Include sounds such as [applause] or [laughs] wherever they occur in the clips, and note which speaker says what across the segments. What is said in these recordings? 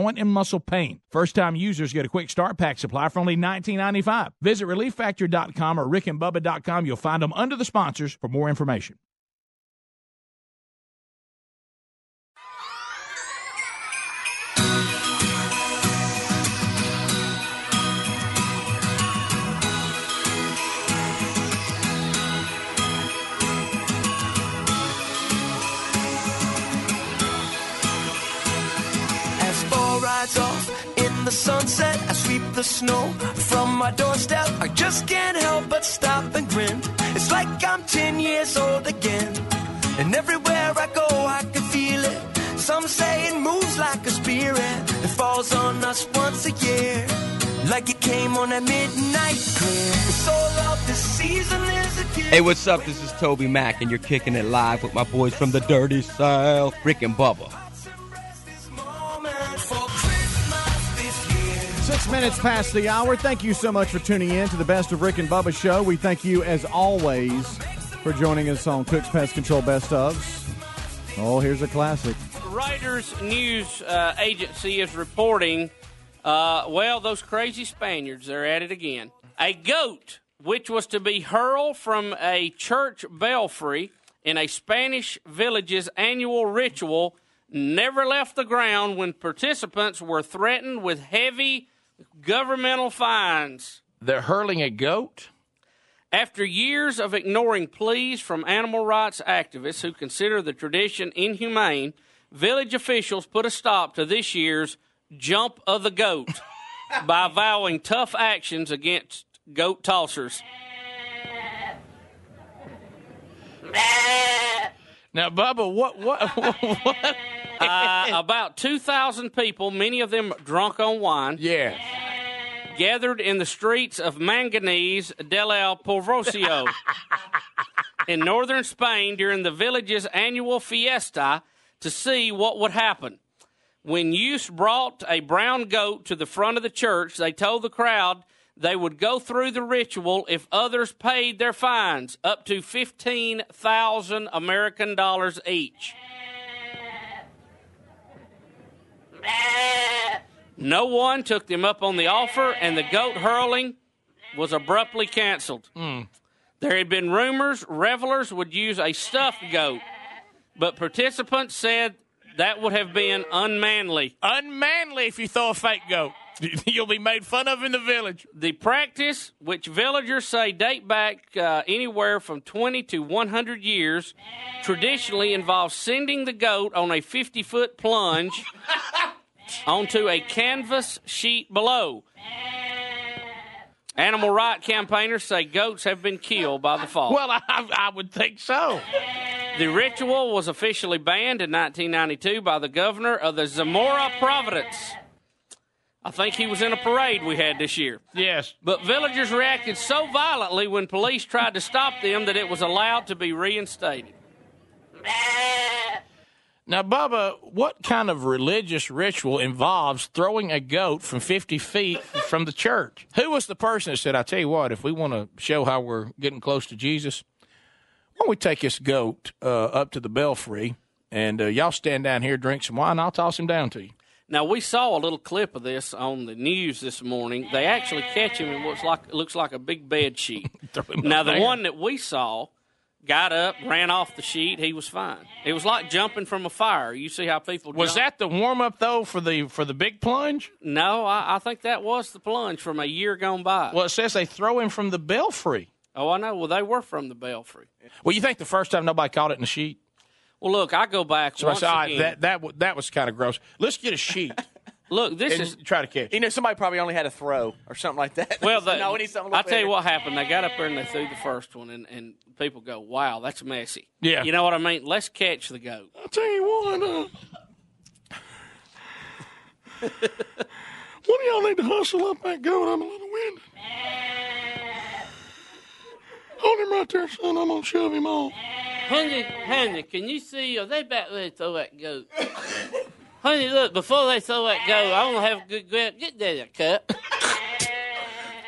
Speaker 1: joint and muscle pain. First time users get a quick start pack supply for only $19.95. Visit relieffactor.com or rickandbubba.com. You'll find them under the sponsors for more information.
Speaker 2: Sunset, I sweep the snow from my doorstep. I just can't help but stop and grin. It's like I'm 10 years old again. And everywhere I go, I can feel it. Some say it moves like a spirit that falls on us once a year. Like it came on a midnight clear.
Speaker 3: Hey, what's up? This is TobyMac, and you're kicking it live with my boys from the Dirty South, Rick and Bubba.
Speaker 4: Six minutes past the hour. Thank you so much for tuning in to the Best of Rick and Bubba show. We thank you, as always, for joining us on Cook's Pest Control Best ofs. Oh, here's a classic.
Speaker 5: Reuters news uh, agency is reporting, uh, well, those crazy Spaniards, they're at it again. A goat, which was to be hurled from a church belfry in a Spanish village's annual ritual, never left the ground when participants were threatened with heavy governmental fines.
Speaker 1: They're hurling a goat?
Speaker 5: After years of ignoring pleas from animal rights activists who consider the tradition inhumane, village officials put a stop to this year's Jump of the Goat [laughs] by vowing tough actions against goat tossers.
Speaker 1: Now, Bubba, what, what, [laughs] what?
Speaker 5: Uh, about 2,000 people, many of them drunk on wine,
Speaker 1: Yeah.
Speaker 5: Gathered in the streets of Manganese del El Porvocio [laughs] in northern Spain during the village's annual fiesta to see what would happen. When youths brought a brown goat to the front of the church, they told the crowd they would go through the ritual if others paid their fines, up to 15,000 American dollars each. No one took them up on the offer, and the goat hurling was abruptly canceled. There had been rumors revelers would use a stuffed goat, but participants said that would have been unmanly.
Speaker 1: Unmanly if you throw a fake goat. [laughs] You'll be made fun of in the village.
Speaker 5: The practice, which villagers say date back uh, anywhere from 20 to 100 years, traditionally involves sending the goat on a 50 foot plunge [laughs] onto a canvas sheet below. Animal right campaigners say goats have been killed by the fall.
Speaker 1: Well, I, I would think so.
Speaker 5: The ritual was officially banned in 1992 by the governor of the Zamora Providence. I think he was in a parade we had this year.
Speaker 1: Yes.
Speaker 5: But villagers reacted so violently when police tried to stop them that it was allowed to be reinstated.
Speaker 1: Now, Bubba, what kind of religious ritual involves throwing a goat from 50 feet from the church? Who was the person that said, I tell you what, if we want to show how we're getting close to Jesus, why don't we take this goat uh, up to the belfry and uh, y'all stand down here, drink some wine, I'll toss him down to you.
Speaker 5: Now we saw a little clip of this on the news this morning. They actually catch him in what's like looks like a big bed sheet. [laughs] Now the
Speaker 1: there.
Speaker 5: one that we saw got up, ran off the sheet. He was fine. It was like jumping from a fire. You see how people
Speaker 1: Was
Speaker 5: jump?
Speaker 1: that the warm up though for the for the big plunge?
Speaker 5: No, I, I think that was the plunge from a year gone by.
Speaker 1: Well, it says they throw him from the belfry.
Speaker 5: Oh, I know. Well, they were from the belfry.
Speaker 1: Well, you think the first time nobody caught it in the sheet?
Speaker 5: Well, look, I go back
Speaker 1: So I
Speaker 5: once
Speaker 1: said, right, that that that was kind of gross. Let's get a sheet
Speaker 5: look, this
Speaker 1: and
Speaker 5: is
Speaker 1: try to catch.
Speaker 6: You know, somebody probably only had a throw or something like that.
Speaker 5: Well, [laughs]
Speaker 6: So,
Speaker 5: the,
Speaker 6: no, we need something. a
Speaker 5: I'll
Speaker 6: little
Speaker 5: tell you what happened. They got up there and they threw the first one, and, and people go, "Wow, that's messy."
Speaker 1: Yeah.
Speaker 5: you know what I mean. Let's catch the goat.
Speaker 1: I'll tell you what. Uh, one of y'all need to hustle up that goat. I'm a little winded. Hold him right there, son. I'm gonna shove him off.
Speaker 5: Honey, honey, can you see? Are they about ready to throw that goat? [laughs] honey, look, before they throw that goat, I want to have a good grip. Get Daddy a cup. [laughs]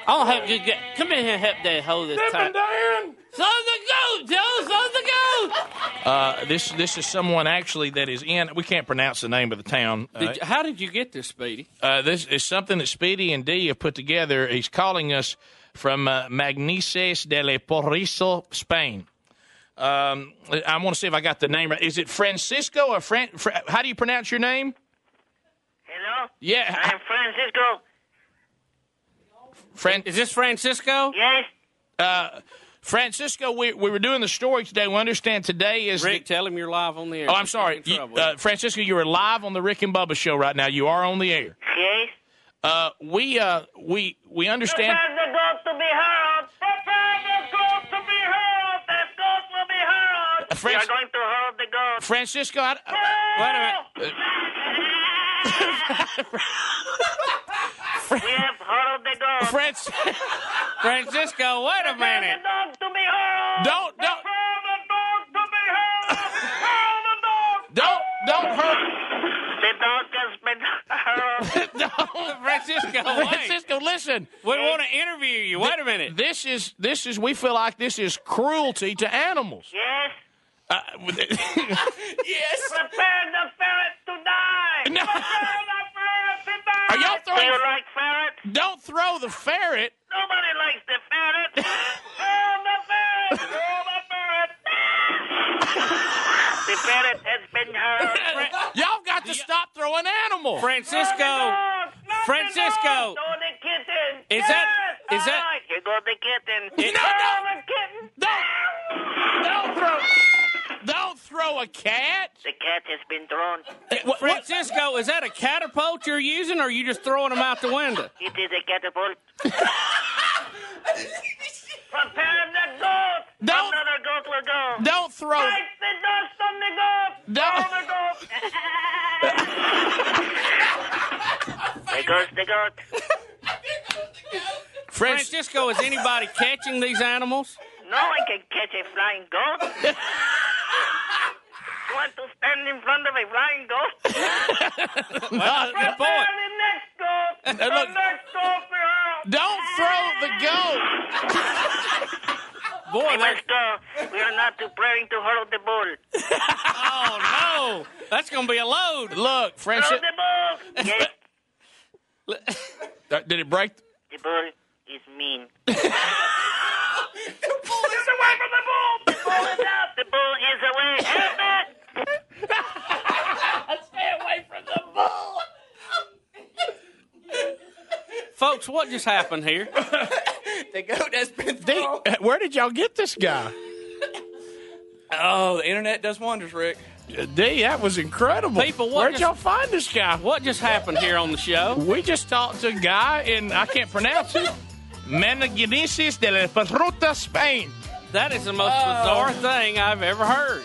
Speaker 5: I don't have a good grip. Come in here and help Daddy hold this tight.
Speaker 1: Diane.
Speaker 5: Throw the goat, Joe! Throw the goat!
Speaker 1: Uh, this this is someone actually that is in. We can't pronounce the name of the town. Uh,
Speaker 5: Did you- how did you get this, Speedy?
Speaker 1: uh, this is something that Speedy and Dee have put together. He's calling us from uh, Magneses de la Porrizo, Spain. Um, I want to see if I got the name right. Is it Francisco or Fran? Fra- how do you pronounce your name?
Speaker 7: Hello?
Speaker 1: Yeah,
Speaker 7: I'm Francisco.
Speaker 1: Fran-
Speaker 5: Is this Francisco?
Speaker 7: Yes?
Speaker 1: uh, Francisco. We, we were doing the story today. We understand today is.
Speaker 5: Rick,
Speaker 1: the-
Speaker 5: tell him you're live on the air.
Speaker 1: oh, I'm sorry, You- uh, Francisco. You are live on the Rick and Bubba show right now. You are on the air.
Speaker 7: Yes?
Speaker 1: Uh, we uh, we we understand. Uh, French-
Speaker 7: We are going to hurl the goat.
Speaker 1: Francisco, I,
Speaker 5: Wait a minute. [laughs]
Speaker 7: We have hurled the goat.
Speaker 1: France,
Speaker 5: Francisco, wait a
Speaker 7: Prepare
Speaker 5: minute.
Speaker 7: the dog to be hurled.
Speaker 1: don't don't
Speaker 7: Prepare the dog to be hurled. Hurl the dog.
Speaker 1: don't don't hurt.
Speaker 7: The dog has been hurled. [laughs]
Speaker 1: Don't.
Speaker 5: Francisco, wait.
Speaker 1: Francisco, listen.
Speaker 5: We want to interview you. Wait a minute.
Speaker 1: This is this is we feel like this is cruelty to animals.
Speaker 7: Yes?
Speaker 1: Uh, [laughs] yes.
Speaker 7: Prepare the ferret to die.
Speaker 1: No.
Speaker 7: Prepare the ferret to die.
Speaker 1: Are y'all throwing-
Speaker 7: Do you like ferret?
Speaker 1: Don't throw the ferret.
Speaker 7: Nobody likes the ferret. [laughs] Throw the ferret. Throw the ferret. the ferret has been hurt. [laughs]
Speaker 1: Y'all got to stop throwing animals.
Speaker 5: Francisco, Francisco.
Speaker 7: Throw the kitten.
Speaker 5: Is
Speaker 7: yes.
Speaker 5: that- is
Speaker 7: All
Speaker 5: that-
Speaker 7: right, Here goes the kitten.
Speaker 1: No,
Speaker 7: Throw
Speaker 1: no.
Speaker 7: the kitten.
Speaker 1: Don't don't throw don't throw a cat.
Speaker 7: The cat has been thrown.
Speaker 1: What-
Speaker 5: Francisco, is that a catapult you're using, or are you just throwing them out the window? [laughs]
Speaker 7: It is a catapult. [laughs] Prepare the goat.
Speaker 1: Don't-
Speaker 7: Another goat will go.
Speaker 1: Don't throw.
Speaker 7: Wipe the dust on the goat.
Speaker 1: Don't-
Speaker 7: Throw the goat. [laughs] there goes the goat.
Speaker 5: Francisco, is anybody catching these animals?
Speaker 7: No one can catch a flying goat. Want to stand in front of a flying goat? [laughs]
Speaker 5: Well,
Speaker 7: Prepare
Speaker 5: point.
Speaker 7: the next goat.
Speaker 1: Uh,
Speaker 7: the
Speaker 1: look-
Speaker 7: next hurl.
Speaker 1: don't throw the goat. [laughs]
Speaker 5: Boy,
Speaker 7: must go. We are not preparing to hurl the bull. [laughs]
Speaker 5: oh no, that's going to be a load.
Speaker 1: Look,
Speaker 7: Hurl
Speaker 1: Francis.
Speaker 7: the bull. Yes,
Speaker 1: Uh, Did it break?
Speaker 7: the bull is mean. the bull is away from the bull. The bull is out. The bull is away. Help it.
Speaker 5: Folks, what just happened here? [laughs]
Speaker 6: The goat has been thrown.
Speaker 1: uh, where did y'all get this guy?
Speaker 6: Oh, the internet does wonders, Rick.
Speaker 1: Uh, D, that was incredible.
Speaker 5: People, what
Speaker 1: Where'd
Speaker 5: just-
Speaker 1: y'all find this guy?
Speaker 5: What just happened here on the show?
Speaker 1: We just talked to a guy, and I can't pronounce it. Menagenesis de la Perruta, Spain.
Speaker 5: That is the most bizarre thing I've ever heard.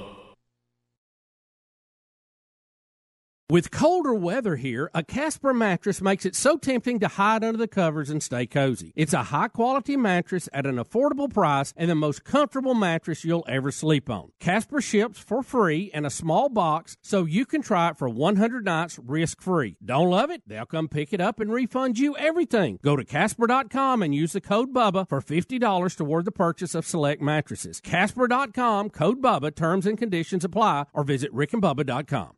Speaker 8: With colder weather here, a Casper mattress makes it so tempting to hide under the covers and stay cozy. It's a high quality mattress at an affordable price and the most comfortable mattress you'll ever sleep on. Casper ships for free in a small box so you can try it for 100 nights risk free. Don't love it? They'll come pick it up and refund you everything. Go to Casper.com and use the code BUBBA for $50 toward the purchase of select mattresses. Casper.com, code BUBBA, terms and conditions apply, or visit rickandbubba.com.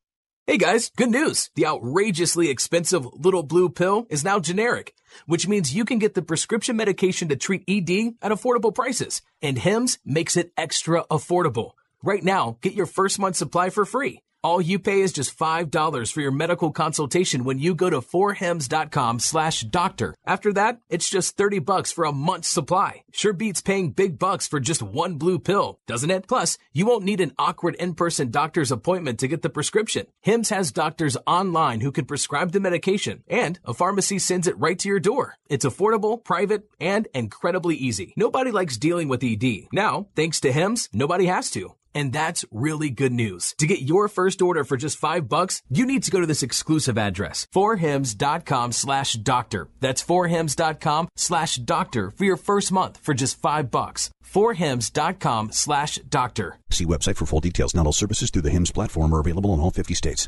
Speaker 9: Hey guys, good news. The outrageously expensive little blue pill is now generic, which means you can get the prescription medication to treat ED at affordable prices. And HIMS makes it extra affordable. Right now, get your first month supply for free. All you pay is just $5 for your medical consultation when you go to forhims.com slash doctor. After that, it's just 30 bucks for a month's supply. Sure beats paying big bucks for just one blue pill, doesn't it? Plus, you won't need an awkward in-person doctor's appointment to get the prescription. Hims has doctors online who can prescribe the medication, and a pharmacy sends it right to your door. It's affordable, private, and incredibly easy. Nobody likes dealing with ED. Now, thanks to Hims, nobody has to. And that's really good news. To get your first order for just five bucks, you need to go to this exclusive address, forhims.com slash doctor. That's forhims.com slash doctor for your first month for just five bucks. forhims.com slash doctor.
Speaker 10: See website for full details. Not all services through the HIMS platform are available in all 50 states.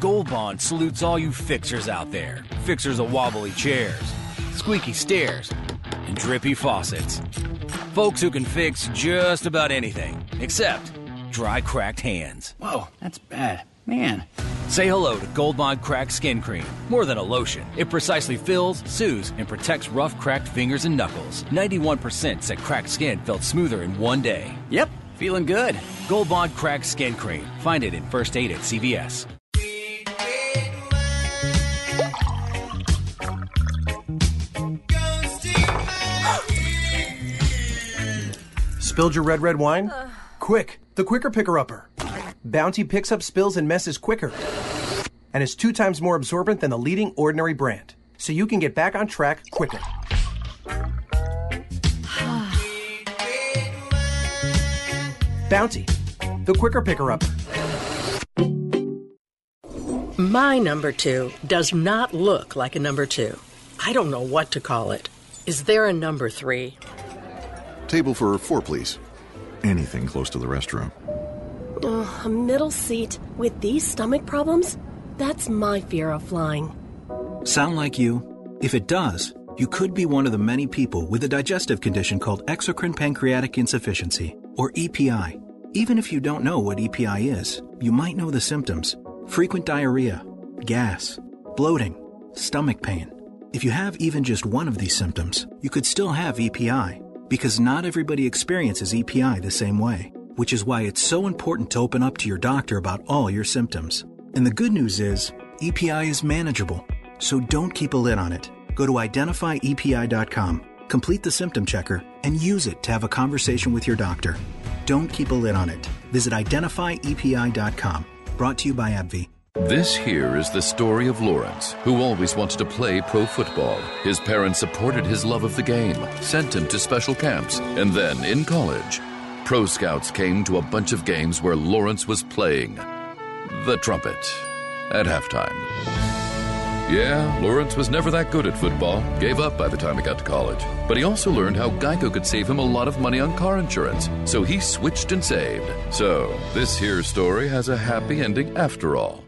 Speaker 11: Gold Bond salutes all you fixers out there. Fixers of wobbly chairs, squeaky stairs, and drippy faucets. Folks who can fix just about anything, except dry, cracked hands.
Speaker 12: Whoa, that's bad. Man.
Speaker 11: Say hello to Gold Bond Cracked Skin Cream. More than a lotion, it precisely fills, soothes, and protects rough, cracked fingers and knuckles. 91% said cracked skin felt smoother in one day.
Speaker 12: Yep, feeling good.
Speaker 11: Gold Bond Cracked Skin Cream. Find it in First Aid at CVS.
Speaker 13: Spilled your red, red wine? Quick, the quicker picker upper. Bounty picks up spills and messes quicker and is two times more absorbent than the leading ordinary brand. So you can get back on track quicker. Bounty, the quicker picker upper.
Speaker 14: My number two does not look like a number two. I don't know what to call it. Is there a number three?
Speaker 15: Table for four, please. Anything close to the restroom.
Speaker 16: A middle seat with these stomach problems? That's my fear of flying.
Speaker 17: Sound like you? If it does, you could be one of the many people with a digestive condition called exocrine pancreatic insufficiency, or EPI. Even if you don't know what EPI is, you might know the symptoms frequent diarrhea, gas, bloating, stomach pain. If you have even just one of these symptoms, you could still have EPI, because not everybody experiences EPI the same way, which is why it's so important to open up to your doctor about all your symptoms. And the good news is, EPI is manageable, so don't keep a lid on it. Go to identifyepi.com, complete the symptom checker, and use it to have a conversation with your doctor. Don't keep a lid on it. Visit identifyepi.com. Brought to you by AbbVie.
Speaker 18: This here is the story of Lawrence, who always wanted to play pro football. His parents supported his love of the game, sent him to special camps, and then in college, pro scouts came to a bunch of games where Lawrence was playing the trumpet at halftime. Yeah, Lawrence was never that good at football, gave up by the time he got to college. But he also learned how Geico could save him a lot of money on car insurance, so he switched and saved. So, this here story has a happy ending after all.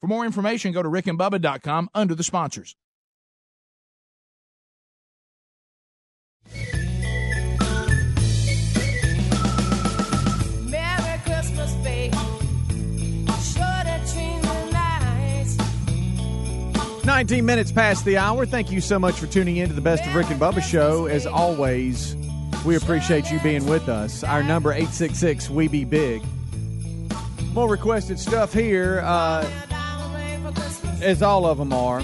Speaker 1: For more information, go to rickandbubba.com under the sponsors.
Speaker 2: Merry Christmas, babe. Sure to treat
Speaker 4: 19 minutes past the hour. Thank you so much for tuning in to the Best of Rick and Bubba show. As always, we appreciate you being with us. Our number 866 We Be Big. More requested stuff here, uh, as all of them are.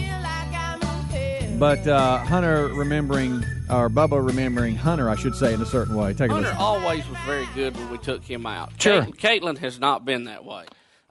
Speaker 4: But uh, Hunter remembering, or Bubba remembering Hunter, I should say, in a certain way. Take
Speaker 5: Hunter
Speaker 4: listen.
Speaker 5: always was very good when we took him out.
Speaker 4: Sure.
Speaker 5: Cait- Caitlin has not been that way.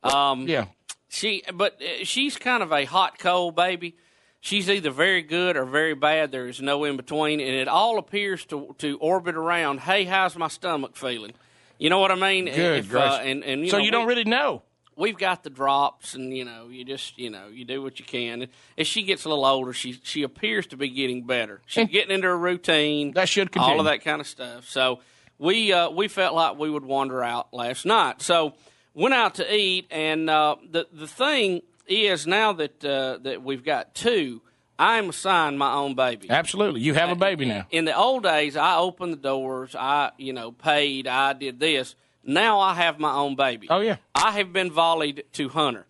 Speaker 5: Um,
Speaker 1: yeah.
Speaker 5: She, but uh, she's kind of a hot cold baby. She's either very good or very bad. There is no in between, and it all appears to to orbit around. Hey, how's my stomach feeling? You know what I mean?
Speaker 1: Good
Speaker 5: If, uh, and, and you
Speaker 1: So
Speaker 5: know,
Speaker 1: you don't
Speaker 5: we-
Speaker 1: really know.
Speaker 5: We've got the drops, and you know, you just you know, you do what you can. And as she gets a little older, she she appears to be getting better. She's getting into her routine.
Speaker 1: That should
Speaker 5: all of that kind of stuff. So we uh, we felt like we would wander out last night. So went out to eat, and uh, the the thing is now that uh, that we've got two, I'm assigned my own baby.
Speaker 1: Absolutely. You have a baby now.
Speaker 5: In the old days, I opened the doors, I you know paid, I did this. Now I have my own baby.
Speaker 1: Oh yeah.
Speaker 5: I have been volleyed to Hunter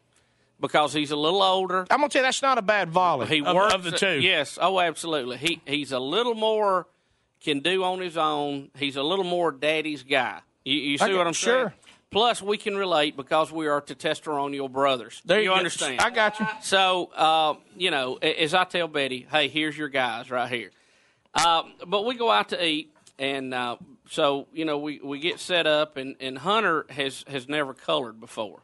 Speaker 5: because he's a little older.
Speaker 1: I'm gonna tell you that's not a bad volley
Speaker 5: He
Speaker 1: of,
Speaker 5: works
Speaker 1: of the two.
Speaker 5: Yes. Oh, absolutely. He he's a little more can do on his own. He's a little more daddy's guy. You, you see
Speaker 1: Okay,
Speaker 5: what I'm
Speaker 1: sure.
Speaker 5: saying? Plus, we can relate because we are testosteronial brothers.
Speaker 1: There you
Speaker 5: you understand?
Speaker 1: I got you.
Speaker 5: So, uh, you know, as I tell Betty, hey, here's your guys right here. Uh, but we go out to eat, and uh, so you know, we, we get set up, and, and Hunter has has never colored before,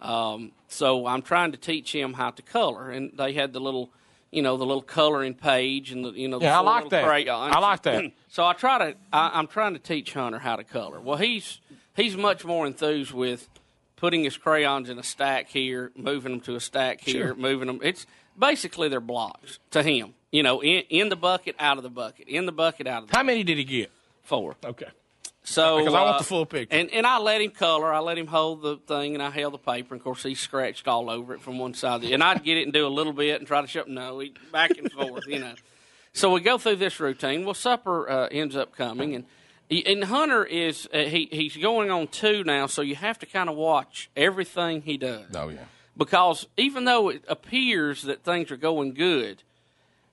Speaker 5: um, so I'm trying to teach him how to color, and they had the little. You know the little coloring page and the you know the
Speaker 1: Yeah, I like that.
Speaker 5: crayons.
Speaker 1: I like that. [clears throat]
Speaker 5: so I try to I, I'm trying to teach Hunter how to color. Well, he's he's much more enthused with putting his crayons in a stack here, moving them to a stack here,
Speaker 1: Sure.
Speaker 5: moving them. It's basically they're blocks to him. You know, in, in the bucket, out of the bucket, in the bucket, out of the
Speaker 1: How many did he get?
Speaker 5: Four.
Speaker 1: Okay.
Speaker 5: So
Speaker 1: Because I want
Speaker 5: uh,
Speaker 1: the full picture.
Speaker 5: And and I let him color. I let him hold the thing, and I held the paper. And of course, he scratched all over it from one side. To the, and I'd get it and do a little bit and try to show. No, he back and forth. You know. So we go through this routine. Well, supper uh, ends up coming, and and Hunter is uh, he he's going on two now. So you have to kind of watch everything he does
Speaker 1: Oh yeah.
Speaker 5: because even though it appears that things are going good,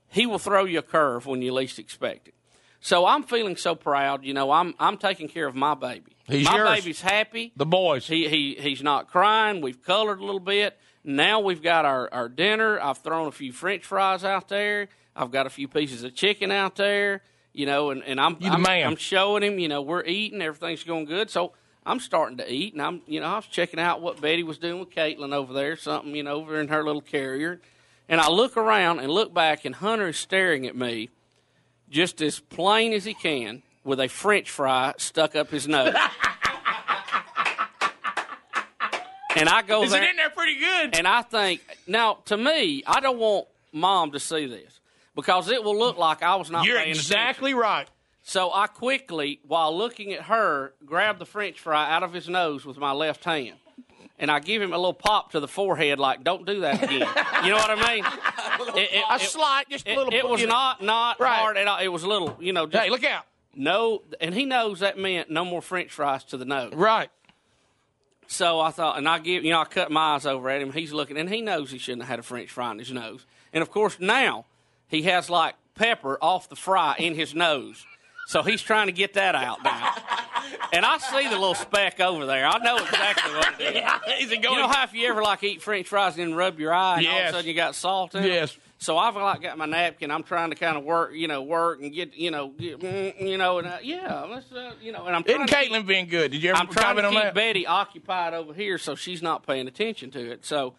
Speaker 5: he will throw you a curve when you least expect it. So I'm feeling so proud. You know, I'm I'm taking care of my baby.
Speaker 1: He's
Speaker 5: my
Speaker 1: yours.
Speaker 5: baby's happy.
Speaker 1: The boys.
Speaker 5: He he he's not crying. We've colored a little bit. Now we've got our, our dinner. I've thrown a few French fries out there. I've got a few pieces of chicken out there. You know, and, and I'm I'm,
Speaker 1: man.
Speaker 5: I'm showing him. You know, we're eating. Everything's going good. So I'm starting to eat, and I'm you know I was checking out what Betty was doing with Caitlin over there. Something you know over in her little carrier, and I look around and look back, and Hunter is staring at me, just as plain as he can, with a French fry stuck up his nose. [laughs] And I go
Speaker 1: Is
Speaker 5: there.
Speaker 1: it in there pretty good?
Speaker 5: And I think now to me, I don't want mom to see this because it will look like I was not.
Speaker 1: You're exactly
Speaker 5: attention.
Speaker 1: right.
Speaker 5: So I quickly, while looking at her, grab the French fry out of his nose with my left hand, and I give him a little pop to the forehead, like "Don't do that again." you know what I mean? [laughs] It, it-
Speaker 1: A slight, just a
Speaker 5: it-
Speaker 1: little.
Speaker 5: It, was not not
Speaker 1: Right.
Speaker 5: hard at all. It was a little, you know. Just,
Speaker 1: Hey, look out!
Speaker 5: No, and he knows that meant no more French fries to the nose.
Speaker 1: Right.
Speaker 5: So I thought, and I give, you know, I cut my eyes over at him. He's looking, and he knows he shouldn't have had a French fry in his nose. And of course, now he has like pepper off the fry in his nose. So he's trying to get that out now. And I see the little speck over there. I know exactly what it is. [laughs]
Speaker 1: Is it
Speaker 5: You know how if you ever like eat French fries and then rub your eye, and all of
Speaker 1: Yes.
Speaker 5: a sudden you got salt in it?
Speaker 1: Yes.
Speaker 5: So I've like got my napkin. I'm trying to kind of work, you know, work and get, you know, get, mm, you know, and uh, yeah, let's, uh, you know, and I'm
Speaker 1: Isn't
Speaker 5: to keep-
Speaker 1: Caitlin being good? Did you ever
Speaker 5: I'm trying to keep
Speaker 1: that?
Speaker 5: Betty occupied over here so she's not paying attention to it. So,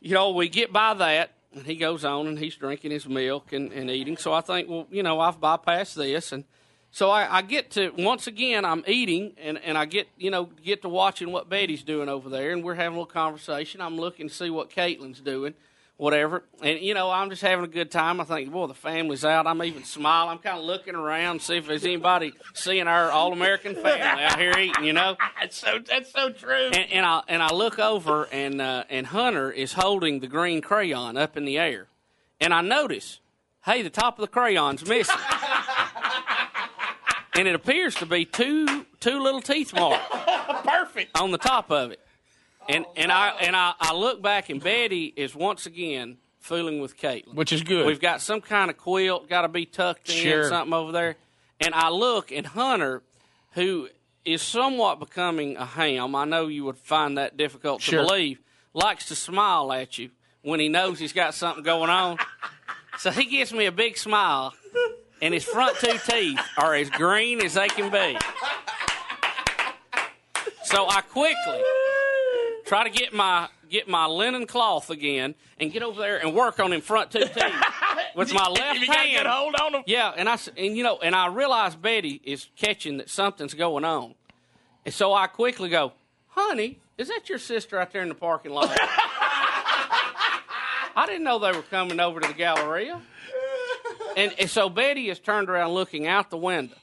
Speaker 5: you know, we get by that, and he goes on and he's drinking his milk and, and eating. So I think, well, you know, I've bypassed this. And so I, I get to, once again, I'm eating, and, and I get, you know, get to watching what Betty's doing over there, and we're having a little conversation. I'm looking to see what Caitlin's doing. Whatever, and you know, I'm just having a good time. I think, boy, the family's out. I'm even smiling. I'm kind of looking around, see if there's anybody seeing our all-American family out here eating. You know, [laughs]
Speaker 1: That's so. That's so true.
Speaker 5: and, and I and I look over and uh, and Hunter is holding the green crayon up in the air, and I notice, hey, the top of the crayon's missing, [laughs] and it appears to be two two little teeth marks [laughs]
Speaker 1: Perfect.
Speaker 5: on the top of it, and and I and I, I look back and Betty is once again fooling with Caitlin,
Speaker 1: Which is good.
Speaker 5: We've got some kind of quilt, got to be tucked in,
Speaker 1: Sure.
Speaker 5: something over there. And I look, and Hunter, who is somewhat becoming a ham, I know you would find that difficult to
Speaker 1: Sure.
Speaker 5: believe, likes to smile at you when he knows he's got something going on. [laughs] so he gives me a big smile, and his front two teeth are as green as they can be. So I quickly try to get my get my linen cloth again and get over there and work on them front two teeth with my [laughs] left
Speaker 1: you
Speaker 5: hand.
Speaker 1: hold on them?
Speaker 5: Yeah, and I and you know, and I realize Betty is catching that something's going on, and so I quickly go, "Honey, is that your sister out there in the parking lot?" [laughs] I didn't know they were coming over to the Galleria, and, and so Betty is turned around looking out the window.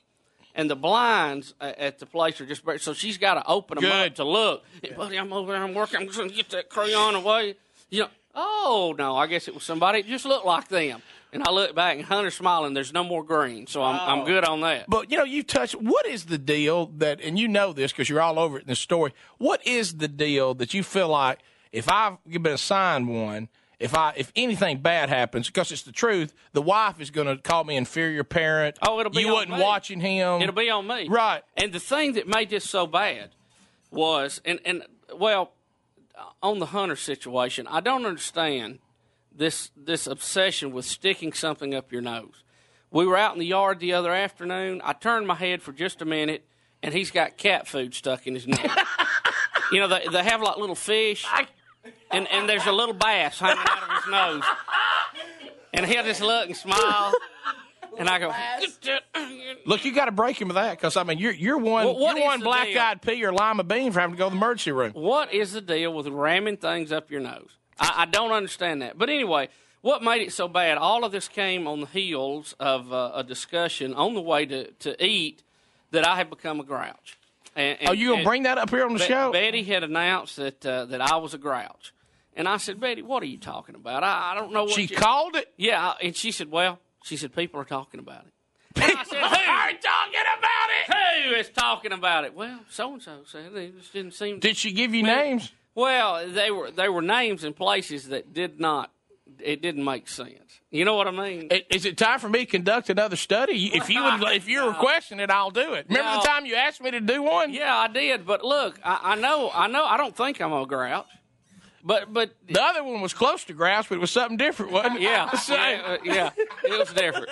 Speaker 5: And the blinds uh, at the place are just so she's got to open them
Speaker 1: Good.
Speaker 5: up to look. Hey, buddy, I'm over there. I'm working. I'm just going to get that crayon away. You know, oh no, I guess it was somebody that just looked like them. And I look back and Hunter's smiling. There's no more green, so I'm I'm
Speaker 1: Oh.
Speaker 5: good on that.
Speaker 1: But you know, you touch. What is the deal that, and you know this because you're all over it in the story. What is the deal that you feel like if I've been assigned one, if I if anything bad happens, because it's the truth, the wife is going to call me inferior parent.
Speaker 5: Oh, it'll be
Speaker 1: you wasn't
Speaker 5: me.
Speaker 1: watching him.
Speaker 5: It'll be on me.
Speaker 1: Right.
Speaker 5: And the thing that made this so bad was, and, and well, on the Hunter situation, I don't understand this this obsession with sticking something up your nose. We were out in the yard the other afternoon. I turned my head for just a minute, and he's got cat food stuck in his nose. [laughs] you know, they, they have like little fish, and, and there's a little bass hanging out of his nose. And he'll just look and smile. And I go,
Speaker 1: Look, you got to break him of that because I mean, you're you're one
Speaker 5: Well, what
Speaker 1: you're one black
Speaker 5: deal?
Speaker 1: eyed pea or lima bean for having to go to the emergency room.
Speaker 5: What is the deal with ramming things up your nose? I, I don't understand that. But anyway, what made it so bad? All of this came on the heels of uh, a discussion on the way to, to eat that I had become a grouch. And,
Speaker 1: Oh, you gonna bring that up here on the
Speaker 5: Be-
Speaker 1: show?
Speaker 5: Betty had announced that uh, that I was a grouch, and I said, Betty, what are you talking about? I, I don't know what
Speaker 1: She
Speaker 5: you-"
Speaker 1: called it.
Speaker 5: Yeah, and she said, well, she said people are talking about it. And I said, who?
Speaker 1: are talking about it?
Speaker 5: Who is talking about it? Well, so and so said it just didn't seem.
Speaker 1: Did she give you names?
Speaker 5: Well, they were they were names and places that did not. It didn't make sense. You know what I mean?
Speaker 1: Is it time for me to conduct another study? If you would, [laughs] if you're requesting it, I'll do it. Remember
Speaker 5: No.
Speaker 1: the time you asked me to do one?
Speaker 5: Yeah, I did. But look, I, I know, I know. I don't think I'm a grouch. But but
Speaker 1: The other one was close to grouse, but it was something different, wasn't it?
Speaker 5: yeah, [laughs]
Speaker 1: So-
Speaker 5: yeah, uh, yeah, it was different.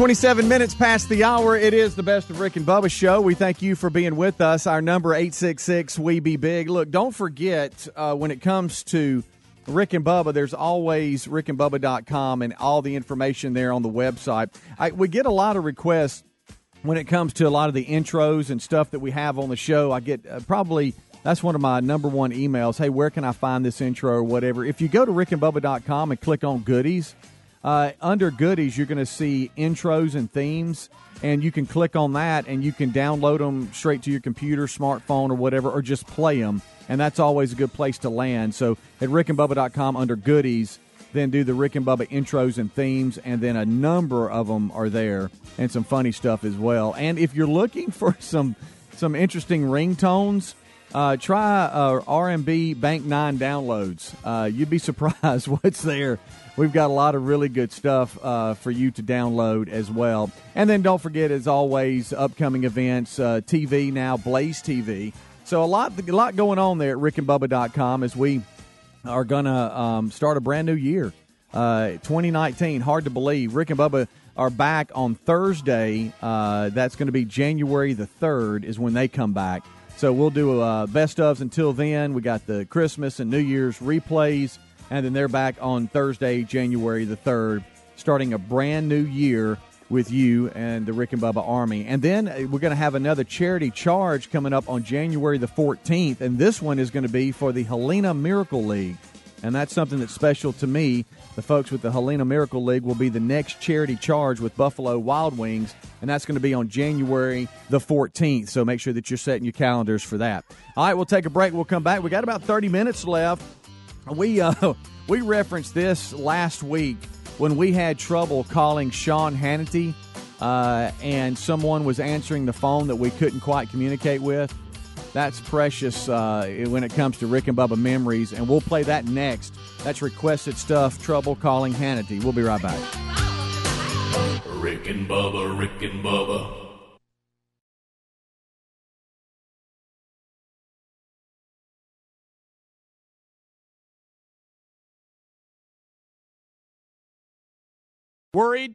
Speaker 4: 27 minutes past the hour. It is the best of Rick and Bubba show. We thank you for being with us. Our number 866 we be big. Look, don't forget uh, when it comes to Rick and Bubba, there's always rickandbubba.com and all the information there on the website. I, we get a lot of requests when it comes to a lot of the intros and stuff that we have on the show. I get uh, probably that's one of my number one emails. Hey, where can I find this intro or whatever? If you go to rickandbubba.com and click on goodies, uh, under goodies, you're going to see intros and themes, and you can click on that and you can download them straight to your computer, smartphone, or whatever, or just play them. And that's always a good place to land. So at rickandbubba.com under goodies, then do the Rick and Bubba intros and themes, and then a number of them are there, and some funny stuff as well. And if you're looking [laughs] for some some interesting ringtones, uh, try uh, R&B Bank Nine downloads. Uh, you'd be [laughs] surprised what's there. We've got a lot of really good stuff uh, for you to download as well. And then don't forget, as always, upcoming events, uh, TV now, Blaze TV. So a lot, a lot going on there at rickandbubba.com as we are going to um, start a brand new year. Uh, 2019, hard to believe. Rick and Bubba are back on Thursday. That's going to be January the 3rd, is when they come back. So we'll do uh, best ofs until then. We got the Christmas and New Year's replays, and then they're back on Thursday, January the 3rd, starting a brand new year with you and the Rick and Bubba Army. And then uh, we're going to have another charity charge coming up on January the 14th, and this one is going to be for the Helena Miracle League. And that's something that's special to me. The folks with the Helena Miracle League will be the next charity charge with Buffalo Wild Wings, and that's going to be on January the 14th. So make sure that you're setting your calendars for that. All right, we'll take a break. We'll come back. We got about 30 minutes left. We uh, [laughs] we referenced this last week when we had trouble calling Sean Hannity, uh, and someone was answering the phone that we couldn't quite communicate with. That's precious uh, when it comes to Rick and Bubba memories, and we'll play that next. That's requested stuff. Trouble calling Hannity. We'll be right back.
Speaker 19: Rick and Bubba, Rick and Bubba.
Speaker 1: Worried?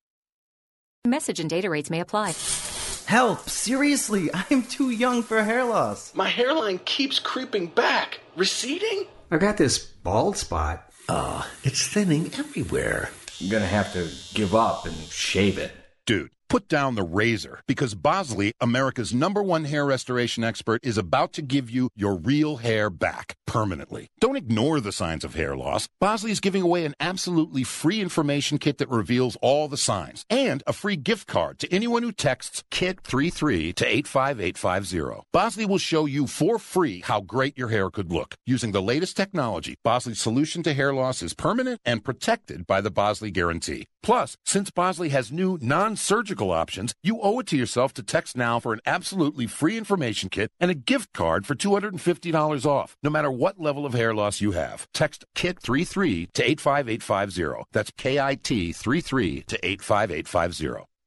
Speaker 20: Message and data rates may apply.
Speaker 21: Help! Seriously, [laughs] I'm too young for hair loss.
Speaker 22: My hairline keeps creeping back. Receding?
Speaker 23: I got this bald spot.
Speaker 24: Ah, it's thinning everywhere.
Speaker 23: I'm gonna have to give up and shave it.
Speaker 25: Dude, put down the razor because Bosley, America's number one hair restoration expert, is about to give you your real hair back permanently. Don't ignore the signs of hair loss. Bosley is giving away an absolutely free information kit that reveals all the signs and a free gift card to anyone who texts KIT33 to 85850. Bosley will show you for free how great your hair could look using the latest technology. Bosley's solution to hair loss is permanent and protected by the Bosley Guarantee. Plus, since Bosley has new non-surgical options, you owe it to yourself to text now for an absolutely free information kit and a gift card for $250 off, no matter what level of hair loss you have. Text KIT33 to 85850. That's K-I-T 33 to 85850.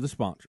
Speaker 5: the sponsor.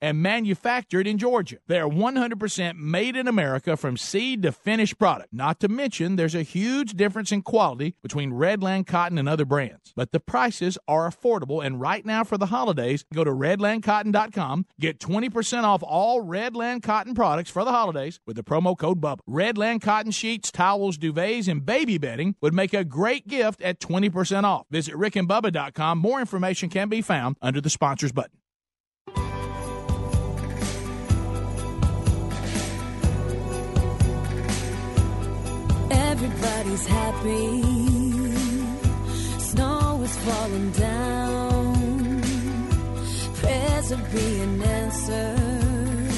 Speaker 1: and manufactured in Georgia. They are 100% made in America from seed to finished product. Not to mention, there's a huge difference in quality between Redland Cotton and other brands. But the prices are affordable, and right now for the holidays, go to redlandcotton.com, get 20% off all Redland Cotton products for the holidays with the promo code BUBBA. Redland Cotton sheets, towels, duvets, and baby bedding would make a great gift at 20% off. Visit rickandbubba.com. More information can be found under the sponsors button.
Speaker 26: Everybody's happy. Snow is falling down. Prayers are being answered.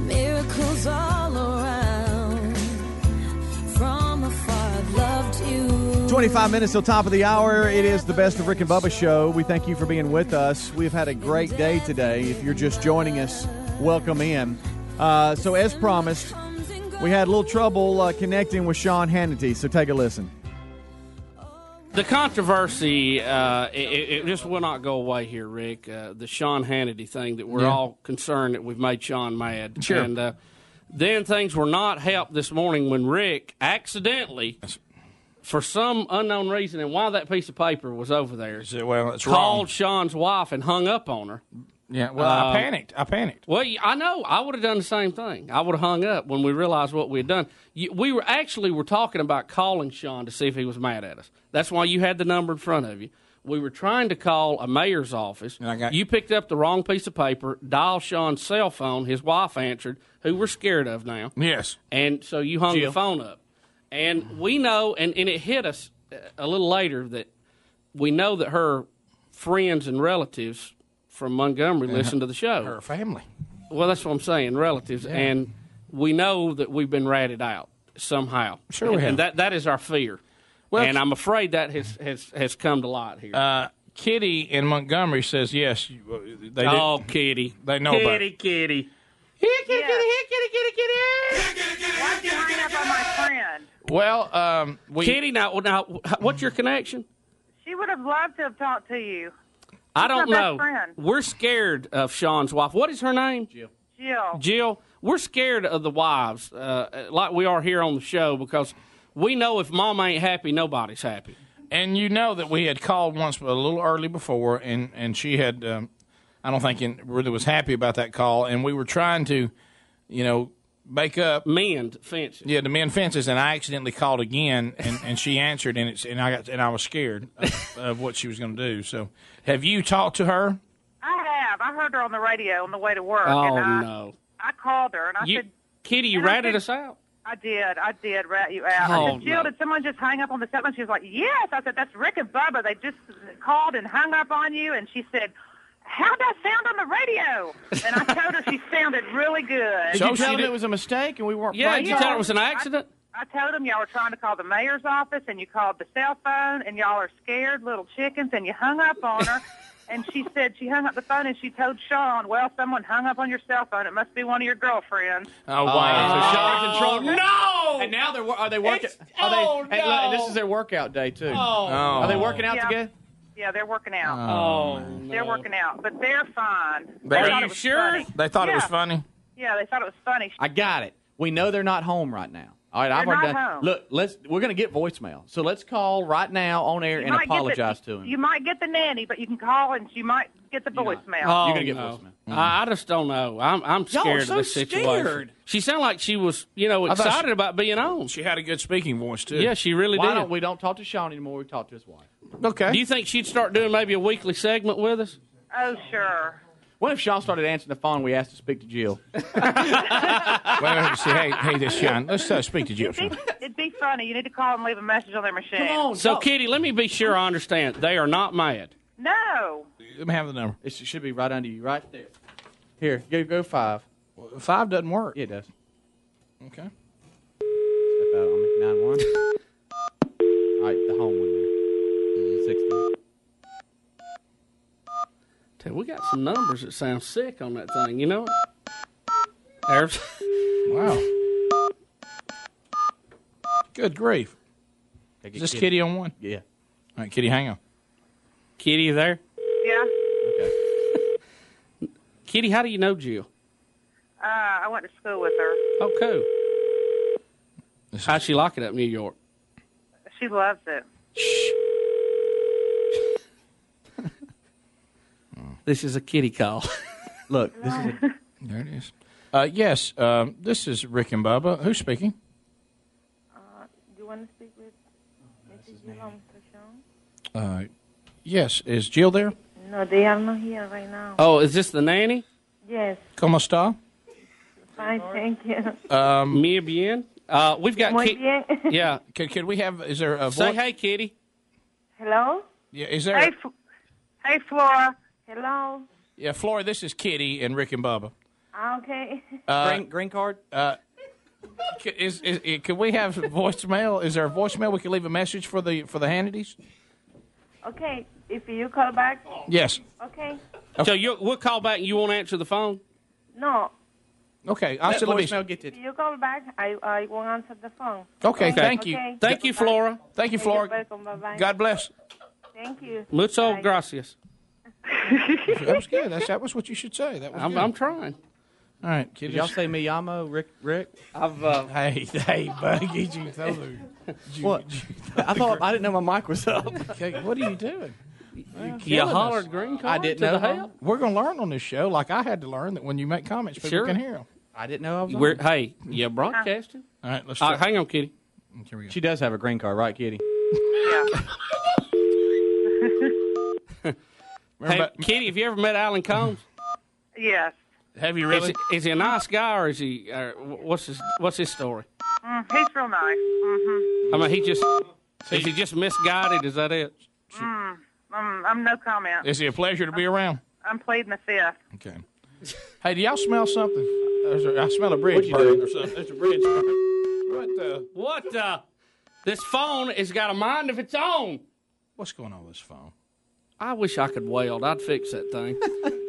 Speaker 26: Miracles all around. From afar, I've loved you.
Speaker 4: 25 minutes till top of the hour. It is the best of Rick and Bubba show. We thank you for being with us. We've had a great day today. If you're just joining us, welcome in. Uh, so, as promised, we had a little trouble uh, connecting with Sean Hannity. So, take a listen.
Speaker 5: The controversy, uh, it, it just will not go away here, Rick. Uh, the Sean Hannity thing that we're
Speaker 1: Yeah.
Speaker 5: all concerned that we've made Sean mad.
Speaker 1: Sure.
Speaker 5: And uh, then things were not helped this morning when Rick accidentally, for some unknown reason, and while that piece of paper was over there,
Speaker 1: well, it's
Speaker 5: called
Speaker 1: wrong.
Speaker 5: Sean's wife and hung up on her.
Speaker 1: Yeah, well, I
Speaker 5: Um,
Speaker 1: panicked. I panicked.
Speaker 5: Well, I know. I would have done the same thing. I would have hung up when we realized what we had done. You, we were actually were talking about calling Sean to see if he was mad at us. That's why you had the number in front of you. We were trying to call a mayor's office. you picked up the wrong piece of paper, dial Sean's cell phone. His wife answered, who we're scared of now.
Speaker 1: Yes.
Speaker 5: And so you hung
Speaker 1: Jill.
Speaker 5: the phone up. And we know, and, and it hit us uh, a little later that we know that her friends and relatives from Montgomery
Speaker 1: And
Speaker 5: listen
Speaker 1: her-
Speaker 5: to the show.
Speaker 1: Her family.
Speaker 5: Well, that's what I'm saying, relatives,
Speaker 1: Yeah.
Speaker 5: and we know that we've been ratted out somehow.
Speaker 1: Sure we
Speaker 5: and,
Speaker 1: have.
Speaker 5: and that that is our fear.
Speaker 1: Well,
Speaker 5: and I'm afraid that has has, has come to light here.
Speaker 1: Uh, Kitty in Montgomery says yes. you- uh, They
Speaker 5: oh,
Speaker 1: did,
Speaker 5: Kitty,
Speaker 1: They know about
Speaker 5: Kitty,
Speaker 1: it.
Speaker 5: Kitty.
Speaker 27: Why'd you hang up on my friend?
Speaker 1: Well, um, we.
Speaker 5: Kitty, now, now, what's your connection?
Speaker 27: She would have loved to have talked to you.
Speaker 5: I don't know.
Speaker 27: friend.
Speaker 5: We're scared of Sean's wife. What is her name? Jill.
Speaker 27: Jill.
Speaker 5: Jill. We're scared of the wives, uh, like we are here on the show, because we know if mom ain't happy, nobody's happy.
Speaker 1: And you know that we had called once a little early before, and and she had, um, I don't think, in, really was happy about that call, and we were trying to, you know, make up
Speaker 5: mend fences.
Speaker 1: Yeah, the mend fences, and I accidentally called again, and, and she answered, and it's and I got and I was scared of, of what she was going to do. So, have you talked to her?
Speaker 27: I have. I heard her on the radio on the way to work.
Speaker 5: Oh
Speaker 27: and I,
Speaker 5: no,
Speaker 27: I called her and I
Speaker 5: you,
Speaker 27: said,
Speaker 5: Kitty, you
Speaker 27: and
Speaker 5: ratted
Speaker 27: said-
Speaker 5: us out.
Speaker 27: I did. I did rat you out.
Speaker 5: Oh,
Speaker 27: I said, Jill,
Speaker 5: no.
Speaker 27: did someone just hang up on the cell phone? She was like, yes. I said, that's Rick and Bubba. They just called and hung up on you. And she said, how'd that sound on the radio? And I told her she sounded really good.
Speaker 4: Did you tell them it was a mistake and we weren't
Speaker 5: Yeah, did you tell her
Speaker 4: them?
Speaker 5: it was an accident?
Speaker 27: I, I told them y'all were trying to call the mayor's office and you called the cell phone and y'all are scared little chickens and you hung up on her. [laughs] And she said she hung up the phone and she told Sean, well, someone hung up on your cell phone. It must be one of your girlfriends.
Speaker 1: Oh
Speaker 4: wow! Uh, so Sean's in oh, trouble.
Speaker 1: no!
Speaker 4: And now they're wo- are they working?
Speaker 27: It's-
Speaker 4: Are they?
Speaker 27: oh,
Speaker 4: and, look, and this is their workout day too.
Speaker 27: Oh.
Speaker 4: Are they working out
Speaker 27: Yeah.
Speaker 4: together?
Speaker 27: Yeah, they're working out.
Speaker 1: Oh, oh
Speaker 27: They're working out, but they're fine.
Speaker 1: They- Are
Speaker 27: thought
Speaker 1: you
Speaker 27: it was
Speaker 1: sure?
Speaker 27: funny.
Speaker 1: They thought it was
Speaker 27: Yeah.
Speaker 1: funny.
Speaker 27: Yeah, they thought it was funny.
Speaker 4: I got it. We know they're not home right now. All right, I've
Speaker 27: They're
Speaker 4: already
Speaker 27: not
Speaker 4: done.
Speaker 27: home.
Speaker 4: Look, let's. We're going to get voicemail. So let's call right now on air
Speaker 27: You
Speaker 4: and
Speaker 27: might get
Speaker 4: apologize
Speaker 27: the,
Speaker 4: to him.
Speaker 27: You might get the nanny, but you can call and you might get the voicemail.
Speaker 5: Oh,
Speaker 4: You're gonna oh, get
Speaker 5: no.
Speaker 4: voicemail.
Speaker 5: I, mm-hmm. I just don't know. I'm I'm
Speaker 4: Y'all
Speaker 5: scared
Speaker 4: are
Speaker 5: of
Speaker 4: so
Speaker 5: this situation.
Speaker 4: scared.
Speaker 5: She sounded like she was, you know,
Speaker 1: I thought
Speaker 5: excited
Speaker 1: she-
Speaker 5: about being on.
Speaker 1: She had a good speaking voice too.
Speaker 5: Yeah, she really
Speaker 4: Why
Speaker 5: did.
Speaker 4: don't we don't talk to Sean anymore? We talk to his wife.
Speaker 1: Okay.
Speaker 5: Do you think she'd start doing maybe a weekly segment with us?
Speaker 27: Oh, sure.
Speaker 4: What if Sean started answering the phone? We asked to speak to Jill. [laughs]
Speaker 1: well, say, hey, hey, this Sean. Let's uh, speak to Jill. Sean.
Speaker 27: It'd be funny. You need to call and leave a message on their machine. Come on.
Speaker 5: So, Kitty, let me be sure I understand. They are not mad.
Speaker 27: No.
Speaker 1: Let me have the number.
Speaker 4: It should be right under you, right there. Here, go go five.
Speaker 1: Five doesn't work.
Speaker 4: Yeah, it does.
Speaker 1: Okay.
Speaker 4: Step out. I'll nine one. All right, the home one there. Sixteen.
Speaker 5: Tell you, we got some numbers that sound sick on that thing. You know. There's. [laughs]
Speaker 1: Wow. Good grief.
Speaker 4: Take
Speaker 1: Is this
Speaker 4: Kitty.
Speaker 1: Kitty on one?
Speaker 4: Yeah.
Speaker 1: All right, Kitty, hang on.
Speaker 5: Kitty, you there?
Speaker 27: Yeah.
Speaker 4: Okay. [laughs]
Speaker 5: Kitty, how do you know Jill?
Speaker 27: Uh, I went to school with her.
Speaker 5: Oh, cool. How'd she like it up in New York?
Speaker 27: She loves it.
Speaker 5: This is a kitty call. [laughs]
Speaker 4: Look, this is a,
Speaker 1: There it is. Uh, yes, um, this is Rick and Bubba. Who's speaking?
Speaker 27: Do you want to speak with Mrs. Jill, Mr. Sean?
Speaker 1: Uh, yes, is Jill there?
Speaker 27: No, they are not here right now.
Speaker 5: Oh, is this the nanny?
Speaker 27: Yes.
Speaker 1: ¿Cómo está?
Speaker 27: Fine, thank you.
Speaker 1: Um,
Speaker 5: Mia bien. Uh, we've got
Speaker 27: Muy
Speaker 5: Ki-
Speaker 27: bien. [laughs]
Speaker 5: yeah.
Speaker 1: Could, could we have? Is there a
Speaker 5: Say
Speaker 1: voice?
Speaker 5: hey, Kitty.
Speaker 27: Hello?
Speaker 1: Yeah, is there?
Speaker 27: Hey, F- hey, Flora. Hello?
Speaker 1: yeah, Flora. This is Kitty and Rick and Bubba.
Speaker 27: Okay.
Speaker 1: Uh,
Speaker 28: green, green card.
Speaker 1: Uh, is, is, is, can we have voicemail? Is there a voicemail we can leave a message for the for the Hannitys?
Speaker 27: Okay, if you call back.
Speaker 1: Yes.
Speaker 27: Okay.
Speaker 5: So you, we'll call back. and You won't answer the phone.
Speaker 27: No,
Speaker 1: Okay, I'll
Speaker 28: Let
Speaker 1: still let me.
Speaker 28: voicemail get
Speaker 27: if you call back, I, I won't answer the phone.
Speaker 1: Okay, thank you.
Speaker 27: Okay.
Speaker 5: Thank you, Flora.
Speaker 1: Thank you,
Speaker 27: You're
Speaker 1: Flora.
Speaker 27: welcome. Bye-bye.
Speaker 1: God bless.
Speaker 27: Thank you.
Speaker 5: Mucho
Speaker 27: Bye.
Speaker 5: gracias.
Speaker 1: That was [laughs] good. That's, that was what you should say. That was
Speaker 5: I'm,
Speaker 1: good.
Speaker 5: I'm trying.
Speaker 1: All right,
Speaker 28: Did y'all say Miyamo, Rick? Rick?
Speaker 5: I've uh, [laughs]
Speaker 1: Hey, hey, buddy, get you throw the.
Speaker 28: What? I thought I didn't know my mic was up.
Speaker 1: Okay, what are you doing? [laughs]
Speaker 5: You're
Speaker 1: killing
Speaker 5: hollered
Speaker 1: us.
Speaker 5: green card
Speaker 28: I didn't
Speaker 5: to
Speaker 28: know.
Speaker 5: the
Speaker 28: huh?
Speaker 5: hell.
Speaker 1: We're gonna learn on this show, like I had to learn that when you make comments, people
Speaker 5: Sure.
Speaker 1: can hear them.
Speaker 28: I didn't know I was. on.
Speaker 5: We're, hey, you broadcasting?
Speaker 1: All right, let's.
Speaker 5: Uh,
Speaker 1: try.
Speaker 5: hang on, Kitty.
Speaker 1: Here we go.
Speaker 28: She does have a green card, right, Kitty?
Speaker 5: Hey,
Speaker 1: Remember,
Speaker 5: Kitty, have you ever met Alan Colmes? [laughs]
Speaker 27: Yes.
Speaker 1: have you
Speaker 5: Is,
Speaker 1: really?
Speaker 5: he- is he a nice guy or is he? Uh, what's his What's his story?
Speaker 27: Mm, he's real nice. Mm-hmm.
Speaker 5: I mean, he just is he just misguided? Is that it?
Speaker 27: Mm, um, I'm no comment.
Speaker 1: Is it a pleasure to be around?
Speaker 27: I'm pleading the fifth.
Speaker 1: Okay. Hey, do y'all smell something? There's a, I smell a bridge
Speaker 28: What'd you
Speaker 1: burning or something. There's a bridge burning. What the?
Speaker 5: What? Uh, this phone has got a mind of its own.
Speaker 1: What's going on with this phone?
Speaker 5: I wish I could weld. I'd fix that thing. [laughs]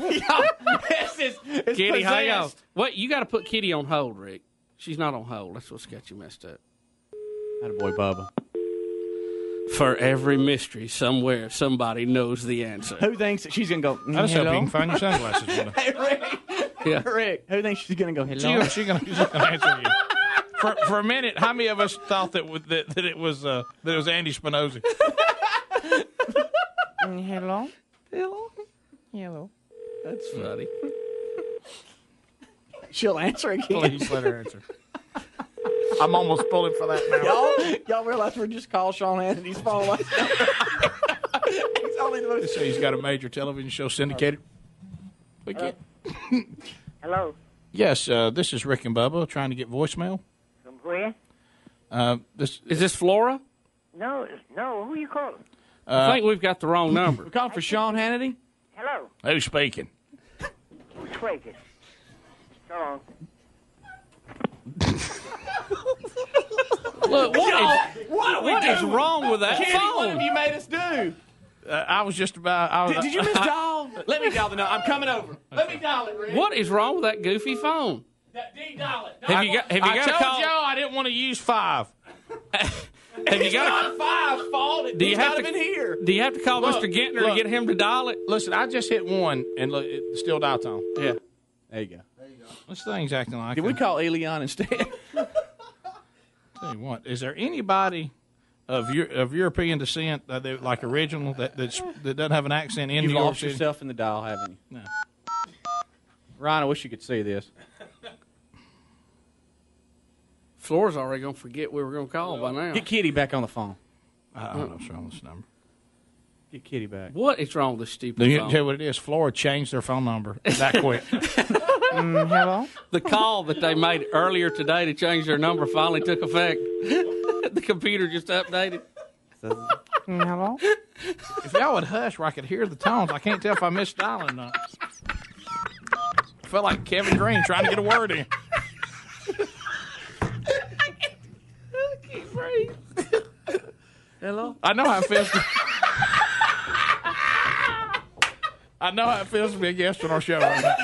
Speaker 5: [laughs]
Speaker 28: it's, it's, it's
Speaker 5: Kitty, hang on.
Speaker 28: possessed.
Speaker 5: Wait, you got to put Kitty on hold, Rick. She's not on hold. That's what's got you messed up.
Speaker 28: boy, Bubba.
Speaker 5: For every mystery, somewhere somebody knows the answer.
Speaker 28: Who thinks that she's gonna go? Mm,
Speaker 1: I just hope
Speaker 28: hello?
Speaker 1: you can find your sunglasses. [laughs] Wanda.
Speaker 28: Hey, Rick.
Speaker 5: Yeah.
Speaker 28: Rick. Who thinks she's gonna go? Hello.
Speaker 1: She gonna, she gonna, she's gonna answer you. For, for a minute, how many of us thought that that, that it was uh, that it was Andy Spinozzi?
Speaker 28: hello. Hello. Hello.
Speaker 5: That's funny.
Speaker 28: She'll answer again.
Speaker 1: Please let her answer. [laughs] I'm almost pulling for that now.
Speaker 28: y'all, y'all realize we're just called Sean Hannity's phone last [laughs] He's only the most.
Speaker 1: So he's got a major television show syndicated. We can't.
Speaker 29: Hello.
Speaker 1: Yes, uh, this is Rick and Bubba trying to get voicemail.
Speaker 29: From where?
Speaker 1: Uh, this
Speaker 5: Is this Flora?
Speaker 29: No, no. Who you calling?
Speaker 5: I
Speaker 1: uh,
Speaker 5: think we've got the wrong number.
Speaker 28: We're calling for Sean Hannity.
Speaker 29: Hello.
Speaker 1: who's speaking?
Speaker 29: Who's speaking? So long. [laughs]
Speaker 5: Look, what is,
Speaker 28: What
Speaker 5: what is wrong with that
Speaker 28: Kitty, what have you made us do?
Speaker 1: Uh, I was just about. I was,
Speaker 28: Did, did you miss [laughs] dial? Let me dial the number. I'm coming over. Let me dial it, Rick.
Speaker 5: What is wrong with that goofy phone?
Speaker 28: D dial it.
Speaker 5: Have you got? Have you
Speaker 1: I
Speaker 5: got to
Speaker 1: told
Speaker 5: call?
Speaker 1: y'all I didn't want to use five.
Speaker 5: Have you got?
Speaker 28: not five's fault. It,
Speaker 5: Do you have
Speaker 28: not
Speaker 5: to-
Speaker 28: even here.
Speaker 5: Do you have to call
Speaker 1: Look,
Speaker 5: Mr. Gentner
Speaker 1: look.
Speaker 5: to get him to dial it?
Speaker 1: Listen, I just hit one and look, it still dial tone.
Speaker 5: Yeah.
Speaker 28: There you go. There you go.
Speaker 1: This thing's acting like.
Speaker 28: Did
Speaker 1: a-
Speaker 28: we call Elion instead? [laughs] [laughs]
Speaker 1: Tell you what, is there anybody of your of European descent that like original that that's, that doesn't have an accent in
Speaker 28: You've
Speaker 1: New York
Speaker 28: lost
Speaker 1: City?
Speaker 28: yourself in the dial, haven't you?
Speaker 1: No.
Speaker 28: Ryan, I wish you could see this.
Speaker 5: Flora's already gonna forget we were gonna call by now.
Speaker 28: Get Kitty back on the phone.
Speaker 1: I don't know what's wrong with this number.
Speaker 28: Get Kitty back.
Speaker 5: What is wrong with this stupid
Speaker 1: Do you
Speaker 5: phone?
Speaker 1: tell you what it is? Florida changed their phone number that quick. [laughs]
Speaker 28: Mm, hello.
Speaker 5: The call that they made earlier today to change their number finally took effect. [laughs] the computer just updated.
Speaker 28: Mm, hello.
Speaker 1: if y'all would hush where I could hear the tones, I can't tell if I missed dialing or not. I felt like Kevin Green trying to get a word in.
Speaker 5: Hello.
Speaker 1: I know how it feels. To, [laughs] I know how it feels to be a guest on our show right now.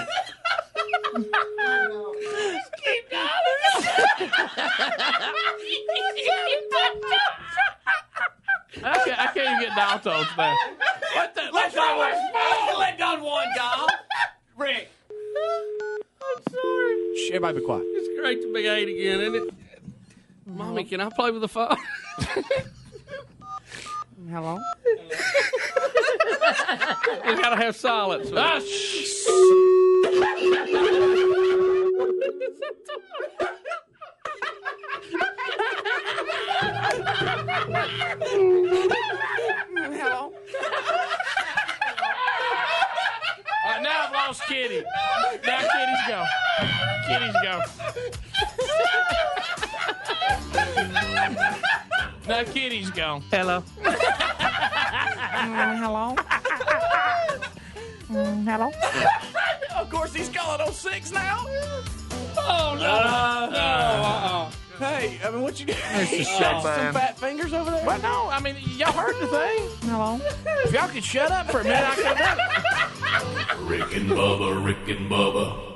Speaker 1: I can't, I can't even get dial tones now. What the?
Speaker 28: Let's go. Let's let done one, y'all. Rick.
Speaker 5: I'm sorry.
Speaker 28: Shh, everybody be quiet.
Speaker 5: It's great to be eight again, isn't it? Mommy, can I play with the phone? [laughs]
Speaker 28: Hello. [laughs]
Speaker 5: we gotta have silence.
Speaker 1: Ah,
Speaker 28: Hello.
Speaker 1: All right, now I've lost Kitty. Now Kitty's gone. Kitty's go. [laughs] no, Kitty's gone.
Speaker 5: Hello. [laughs]
Speaker 28: Mm, hello. Mm, hello.
Speaker 1: of course, he's calling on 06 now.
Speaker 28: Oh no!
Speaker 1: Uh,
Speaker 28: no! Uh-uh. Hey, I mean, what you got?
Speaker 1: It's a
Speaker 28: Uh,
Speaker 1: shame.
Speaker 28: some fat fingers over there.
Speaker 1: Well, no, I mean, y'all heard the thing.
Speaker 28: Hello.
Speaker 1: If y'all could shut up for a minute, I could have done.
Speaker 19: Rick and Bubba, Rick and Bubba.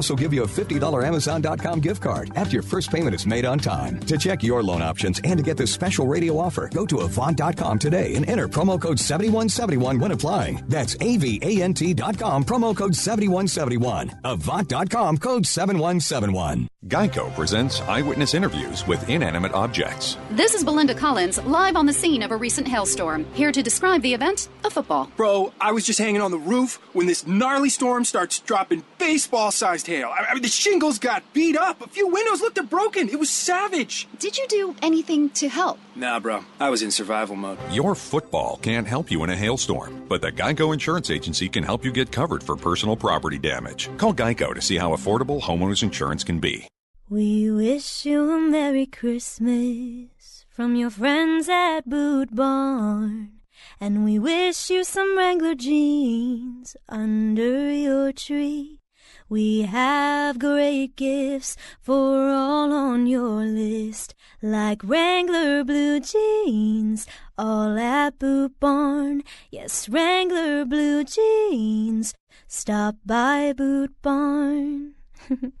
Speaker 30: also give you a $50 Amazon.com gift card after your first payment is made on time. To check your loan options and to get this special radio offer, go to Avant.com today and enter promo code 7171 when applying. That's AVANT.com, promo code 7171. Avant.com, code 7171.
Speaker 31: Geico presents eyewitness interviews with inanimate objects.
Speaker 32: This is Belinda Collins, live on the scene of a recent hailstorm. Here to describe the event a football.
Speaker 33: Bro, I was just hanging on the roof when this gnarly storm starts dropping baseball sized hail. I, I mean, the shingles got beat up. A few windows looked broken. It was savage.
Speaker 32: Did you do anything to help?
Speaker 33: Nah, bro. I was in survival mode.
Speaker 31: Your football can't help you in a hailstorm, but the Geico Insurance Agency can help you get covered for personal property damage. Call Geico to see how affordable homeowners insurance can be.
Speaker 26: We wish you a Merry Christmas from your friends at Boot Barn. And we wish you some Wrangler jeans under your tree. We have great gifts for all on your list, like Wrangler blue jeans, all at Boot Barn. Yes, Wrangler blue jeans. Stop by Boot Barn. [laughs]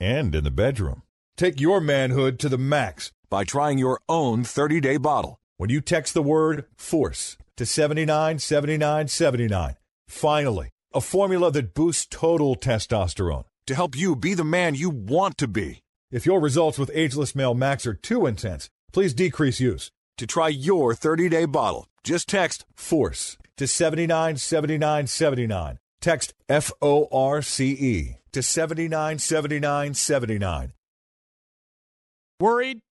Speaker 34: and in the bedroom. Take your manhood to the max by trying your own 30 day bottle when you text the word FORCE to 797979. Finally, a formula that boosts total testosterone to help you be the man you want to be. If your results with Ageless Male Max are too intense, please decrease use. To try your 30 day bottle, just text FORCE to 797979. Text F O R C E to 797979.
Speaker 1: Worried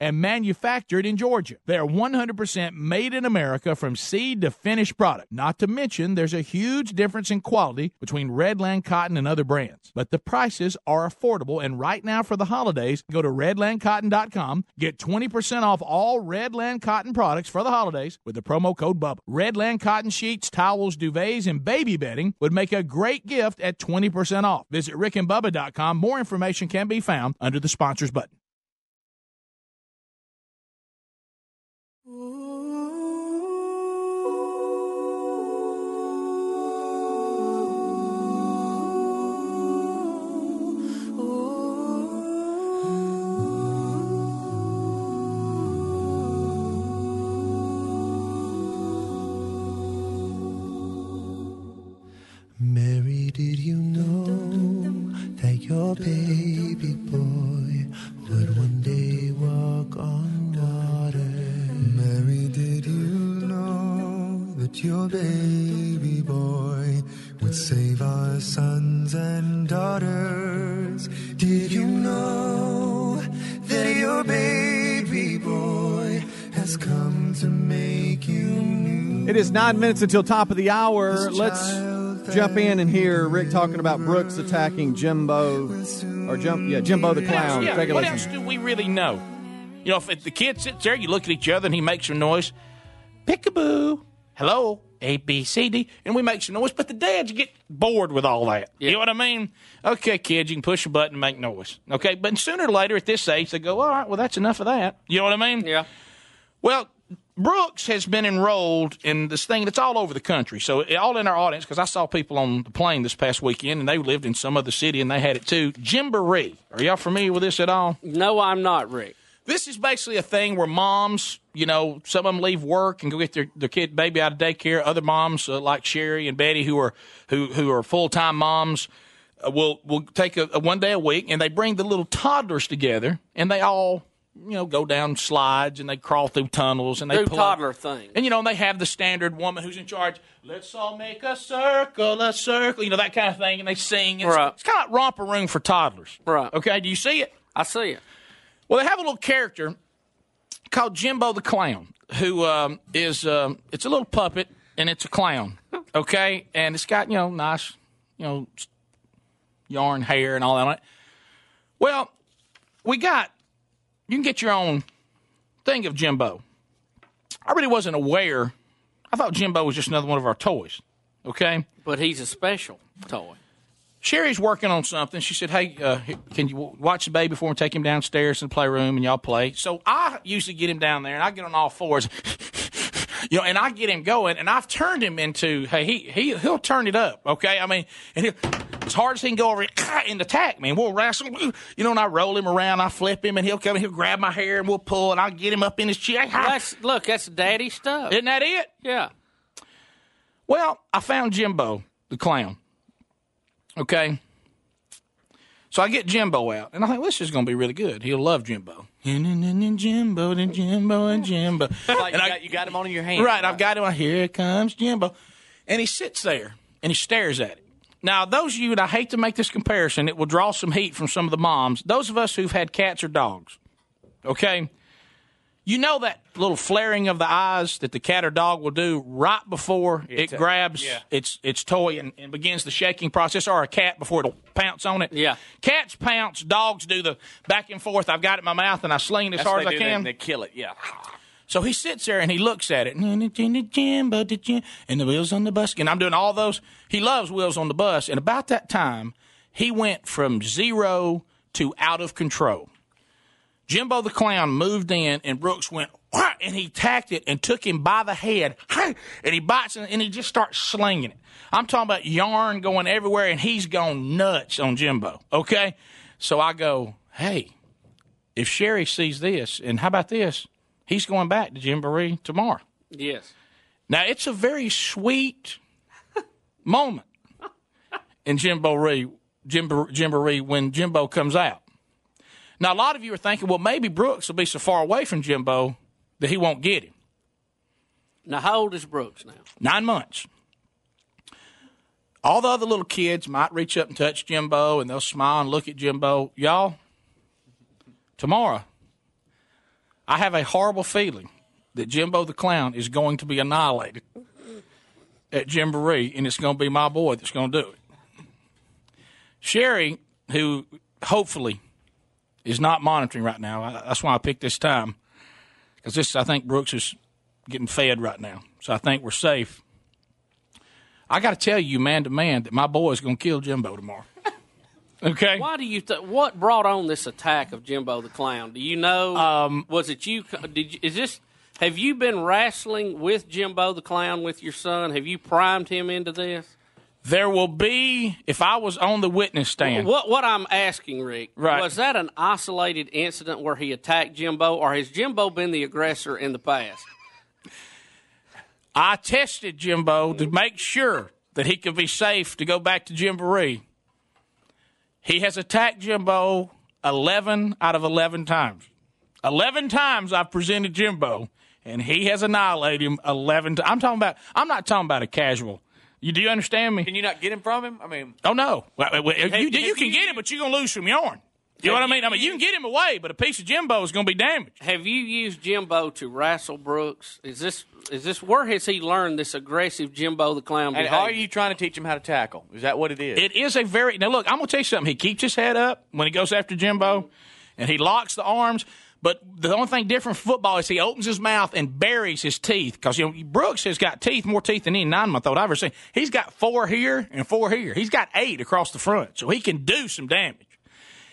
Speaker 1: and manufactured in Georgia. They are 100% made in America from seed to finished product. Not to mention, there's a huge difference in quality between Redland Cotton and other brands. But the prices are affordable, and right now for the holidays, go to redlandcotton.com, get 20% off all Redland Cotton products for the holidays with the promo code BUBBA. Redland Cotton sheets, towels, duvets, and baby bedding would make a great gift at 20% off. Visit rickandbubba.com. More information can be found under the sponsors button.
Speaker 35: Mary,
Speaker 4: is nine minutes until top of the hour. Let's jump in and hear Rick talking about Brooks attacking Jimbo, or jump, yeah, Jimbo the clown.
Speaker 1: Yeah, what else do we really know? You know, if it- the kid sits there, you look at each other and he makes some noise. Pickaboo. Hello. A, B, C, D. And we make some noise, but the dads get bored with all that. You know what I mean? Okay, kids, you can push a button and make noise. Okay, but sooner or later at this age, they go, all right, well, that's enough of that. You know what I mean?
Speaker 5: Yeah.
Speaker 1: Well, Brooks has been enrolled in this thing that's all over the country. So, all in our audience, because I saw people on the plane this past weekend and they lived in some other city and they had it too. Gymboree. Are y'all familiar with this at all?
Speaker 5: No, I'm not, Rick.
Speaker 1: This is basically a thing where moms, you know, some of them leave work and go get their, their kid baby out of daycare. Other moms, uh, like Sherry and Betty, who are who who are full time moms, uh, will will take a, a one day a week and they bring the little toddlers together and they all you know go down slides and they crawl through tunnels and they
Speaker 5: Do
Speaker 1: play.
Speaker 5: toddler thing.
Speaker 1: And you know, and they have the standard woman who's in charge. Let's all make a circle, a circle. You know that kind of thing, and they sing. It's,
Speaker 5: Right.
Speaker 1: it's kind of like romper room for toddlers.
Speaker 5: Right.
Speaker 1: Okay. Do you see it?
Speaker 5: I see it.
Speaker 1: Well, they have a little character called Jimbo the Clown, who um, is um, it's a little puppet and it's a clown. Okay, and it's got you know nice you know yarn hair and all that on it. Well, we got you can get your own thing of Jimbo. I really wasn't aware. I thought Jimbo was just another one of our toys. Okay,
Speaker 5: But he's a special toy.
Speaker 1: Sherry's working on something. She said, "Hey, uh, can you w- watch the baby for me? Take him downstairs in the playroom, and y'all play." So I usually get him down there, and I get on all fours, [laughs] you know, and I get him going. And I've turned him into, hey, he he he'll turn it up, okay? I mean, and he'll, as hard as he can go over [clears throat] and attack me, and we'll wrestle, [clears throat] you know, and I roll him around, I flip him, and he'll come, and he'll grab my hair, and we'll pull, and I'll get him up in his chair.
Speaker 5: That's look, that's daddy stuff.
Speaker 1: Isn't that it?
Speaker 5: Yeah.
Speaker 1: Well, I found Jimbo the clown. Okay. So I get Jimbo out, and I think well, this is going to be really good. He'll love Jimbo. Jimbo, and Jimbo, and Jimbo.
Speaker 28: Like
Speaker 1: And
Speaker 28: you,
Speaker 1: I-
Speaker 28: got, you got him on your hand.
Speaker 1: Right, I've got him. Here comes Jimbo, and he sits there and he stares at it. Now, those of you, and I hate to make this comparison, it will draw some heat from some of the moms. Those of us who've had cats or dogs, okay, you know that little flaring of the eyes that the cat or dog will do right before it
Speaker 28: uh,
Speaker 1: grabs
Speaker 28: yeah.
Speaker 1: its its toy and, and begins the shaking process, or a cat before it'll pounce on it. Yeah, cats pounce, dogs do the back and forth. I've got it in my mouth and I sling it as
Speaker 28: That's
Speaker 1: hard as I can.
Speaker 28: They, kill it. Yeah.
Speaker 1: So he sits there and he looks at it. Jimbo, did you? And the wheels on the bus. And I'm doing all those. He loves wheels on the bus. And about that time, he went from zero to out of control. Jimbo the clown moved in, and Brooks went, and he tacked it and took him by the head, and he bites it, and he just starts slinging it. I'm talking about yarn going everywhere, and he's gone nuts on Jimbo. Okay, so I go, hey, if Sherry sees this, and how about this? He's going back to Jamboree tomorrow.
Speaker 5: Yes.
Speaker 1: Now it's a very sweet moment [laughs] in Jamboree, Jimbo, Jamboree when Jimbo comes out. Now a lot of you are thinking, well, maybe Brooks will be so far away from Jimbo that he won't get him.
Speaker 5: Now, how old is Brooks now?
Speaker 1: Nine months. All the other little kids might reach up and touch Jimbo, and they'll smile and look at Jimbo. Y'all, tomorrow, I have a horrible feeling that Jimbo the Clown is going to be annihilated at Jamboree, and it's going to be my boy that's going to do it. Sherry, who hopefully is not monitoring right now, I- that's why I picked this time, because this, I think Brooks is getting fed right now. So I think we're safe. I got to tell you, man to man, that my boy is going to kill Jimbo tomorrow. [laughs] Okay.
Speaker 5: Why do you? Th- what brought on this attack of Jimbo the Clown? Do you know?
Speaker 1: Um,
Speaker 5: was it you? Did you, is this? Have you been wrestling with Jimbo the Clown with your son? Have you primed him into this?
Speaker 1: There will be, if I was on the witness stand.
Speaker 5: What what I'm asking, Rick,
Speaker 1: Right.
Speaker 5: was that an isolated incident where he attacked Jimbo, or has Jimbo been the aggressor in the past?
Speaker 1: I tested Jimbo to make sure that he could be safe to go back to Jamboree. He has attacked Jimbo 11 out of 11 times. 11 times I've presented Jimbo, and he has annihilated him 11 times. I'm talking about, I'm not talking about a casual. You, do you understand me?
Speaker 28: Can you not get him from him? I mean,
Speaker 1: Oh, no. Well, well, you,
Speaker 28: Have-
Speaker 1: you
Speaker 28: have
Speaker 1: can
Speaker 28: you-
Speaker 1: get him, but you're going to lose some yarn. You know what I mean? I mean, you can get him away, but a piece of Jimbo is going to be damaged.
Speaker 5: Have you used Jimbo to wrestle Brooks? Is this is this where has he learned this aggressive Jimbo the Clown
Speaker 28: and
Speaker 5: behavior?
Speaker 28: are you trying to teach him how to tackle? Is that what it is?
Speaker 1: It is a very now. Look, I'm going to tell you something. He keeps his head up when he goes after Jimbo, and he locks the arms. But the only thing different from football is he opens his mouth and buries his teeth because you know Brooks has got teeth more teeth than any nine month old I've ever seen. He's got four here and four here. He's got eight across the front, so he can do some damage.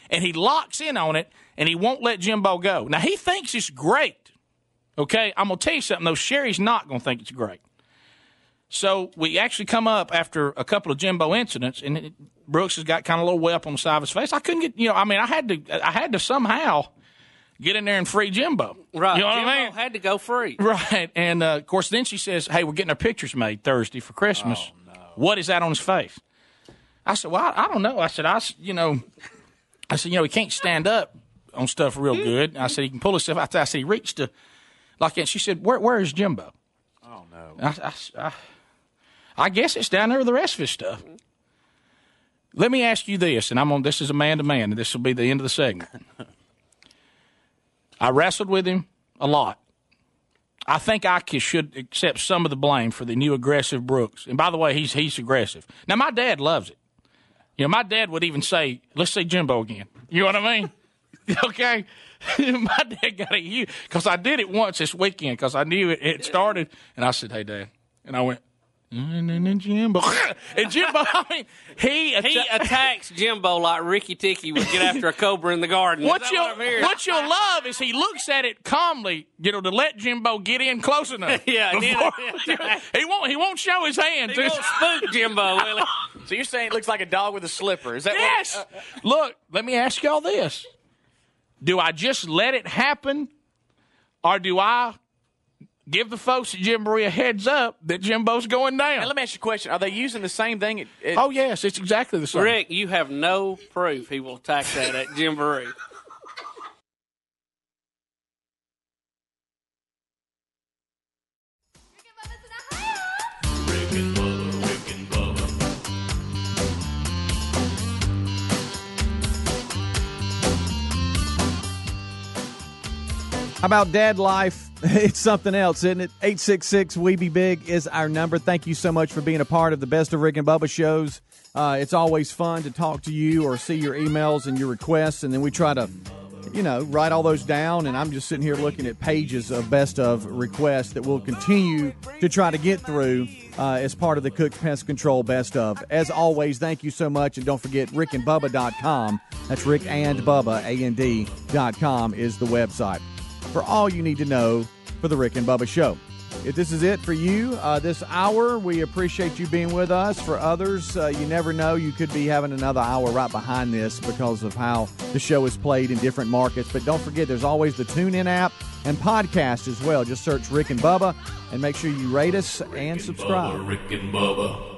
Speaker 1: And he locks in on it, and he won't let Jimbo go. Now he thinks it's great. Okay, I'm gonna tell you something though. Sherry's not gonna think it's great. So we actually come up after a couple of Jimbo incidents, and Brooks has got kind of a little way up on the side of his face. I couldn't get, you know, I mean, I had to, I had to somehow get in there and free Jimbo.
Speaker 5: right?
Speaker 1: You know what
Speaker 5: Jimbo
Speaker 1: I mean?
Speaker 5: had to go free.
Speaker 1: Right. And uh, of course, then she says, "Hey, we're getting our pictures made Thursday for Christmas. What is that on his face?" I said, "Well, I, I don't know." I said, "I, you know, I said, you know, he can't stand up on stuff real good." I said, "He can pull himself." out." I said, "He reached to like that." She said, "Where, where is Jimbo?"
Speaker 28: oh no.
Speaker 1: I, I- I- I guess it's down there with the rest of his stuff. Let me ask you this, and I'm on. This is a man to man, and this will be the end of the segment. [laughs] I wrestled with him a lot. I think I should accept some of the blame for the new aggressive Brooks. And by the way, he's he's aggressive. Now my dad loves it. You know, my dad would even say, "Let's see Jimbo again." You know what I mean? [laughs] okay. [laughs] my dad got a huge because I did it once this weekend because I knew it, it started, and I said, "Hey, Dad," and I went, and then Jimbo, [laughs] and Jimbo. I mean, he
Speaker 5: He attacks Jimbo like Rikki-Tikki would get after a cobra in the garden.
Speaker 1: What you'll
Speaker 5: I'm
Speaker 1: what you'll love is he looks at it calmly, you know, to let Jimbo get in close enough. [laughs]
Speaker 5: Yeah, and then-
Speaker 1: Before- he won't he won't show his hand.
Speaker 5: He won't spook Jimbo, will he? [laughs]
Speaker 28: So you're saying it looks like a dog with a slipper? Is that
Speaker 1: Yes.
Speaker 28: What, uh,
Speaker 1: Look, let me ask y'all this: Do I just let it happen, or do I give the folks at Gymboree a heads up that Jimbo's going down?
Speaker 28: and let me ask you a question: Are they using the same thing? At, at,
Speaker 1: oh yes, it's exactly the same.
Speaker 5: Rick, you have no proof he will attack that at Gymboree.
Speaker 19: Rick and Bubba, Rick [laughs] and Bubba.
Speaker 4: How about dad life? [laughs] It's something else, isn't it? 866 We Be Big is our number. Thank you so much for being a part of the Best of Rick and Bubba shows. Uh, it's always fun to talk to you or see your emails and your requests, and then we try to, you know, write all those down. And I'm just sitting here looking at pages of best of requests that we'll continue to try to get through uh, as part of the Cook Pest Control Best of. As always, thank you so much, and don't forget rickandbubba.com. That's Rick and Bubba, A-N-D, dot com is the website for all you need to know for the Rick and Bubba Show. if this is it for you uh, this hour, we appreciate you being with us. For others, uh, you never know. You could be having another hour right behind this because of how the show is played in different markets. But don't forget, there's always the TuneIn app and podcast as well. Just search Rick and Bubba and make sure you rate us and subscribe.
Speaker 19: Bubba, Rick and Bubba.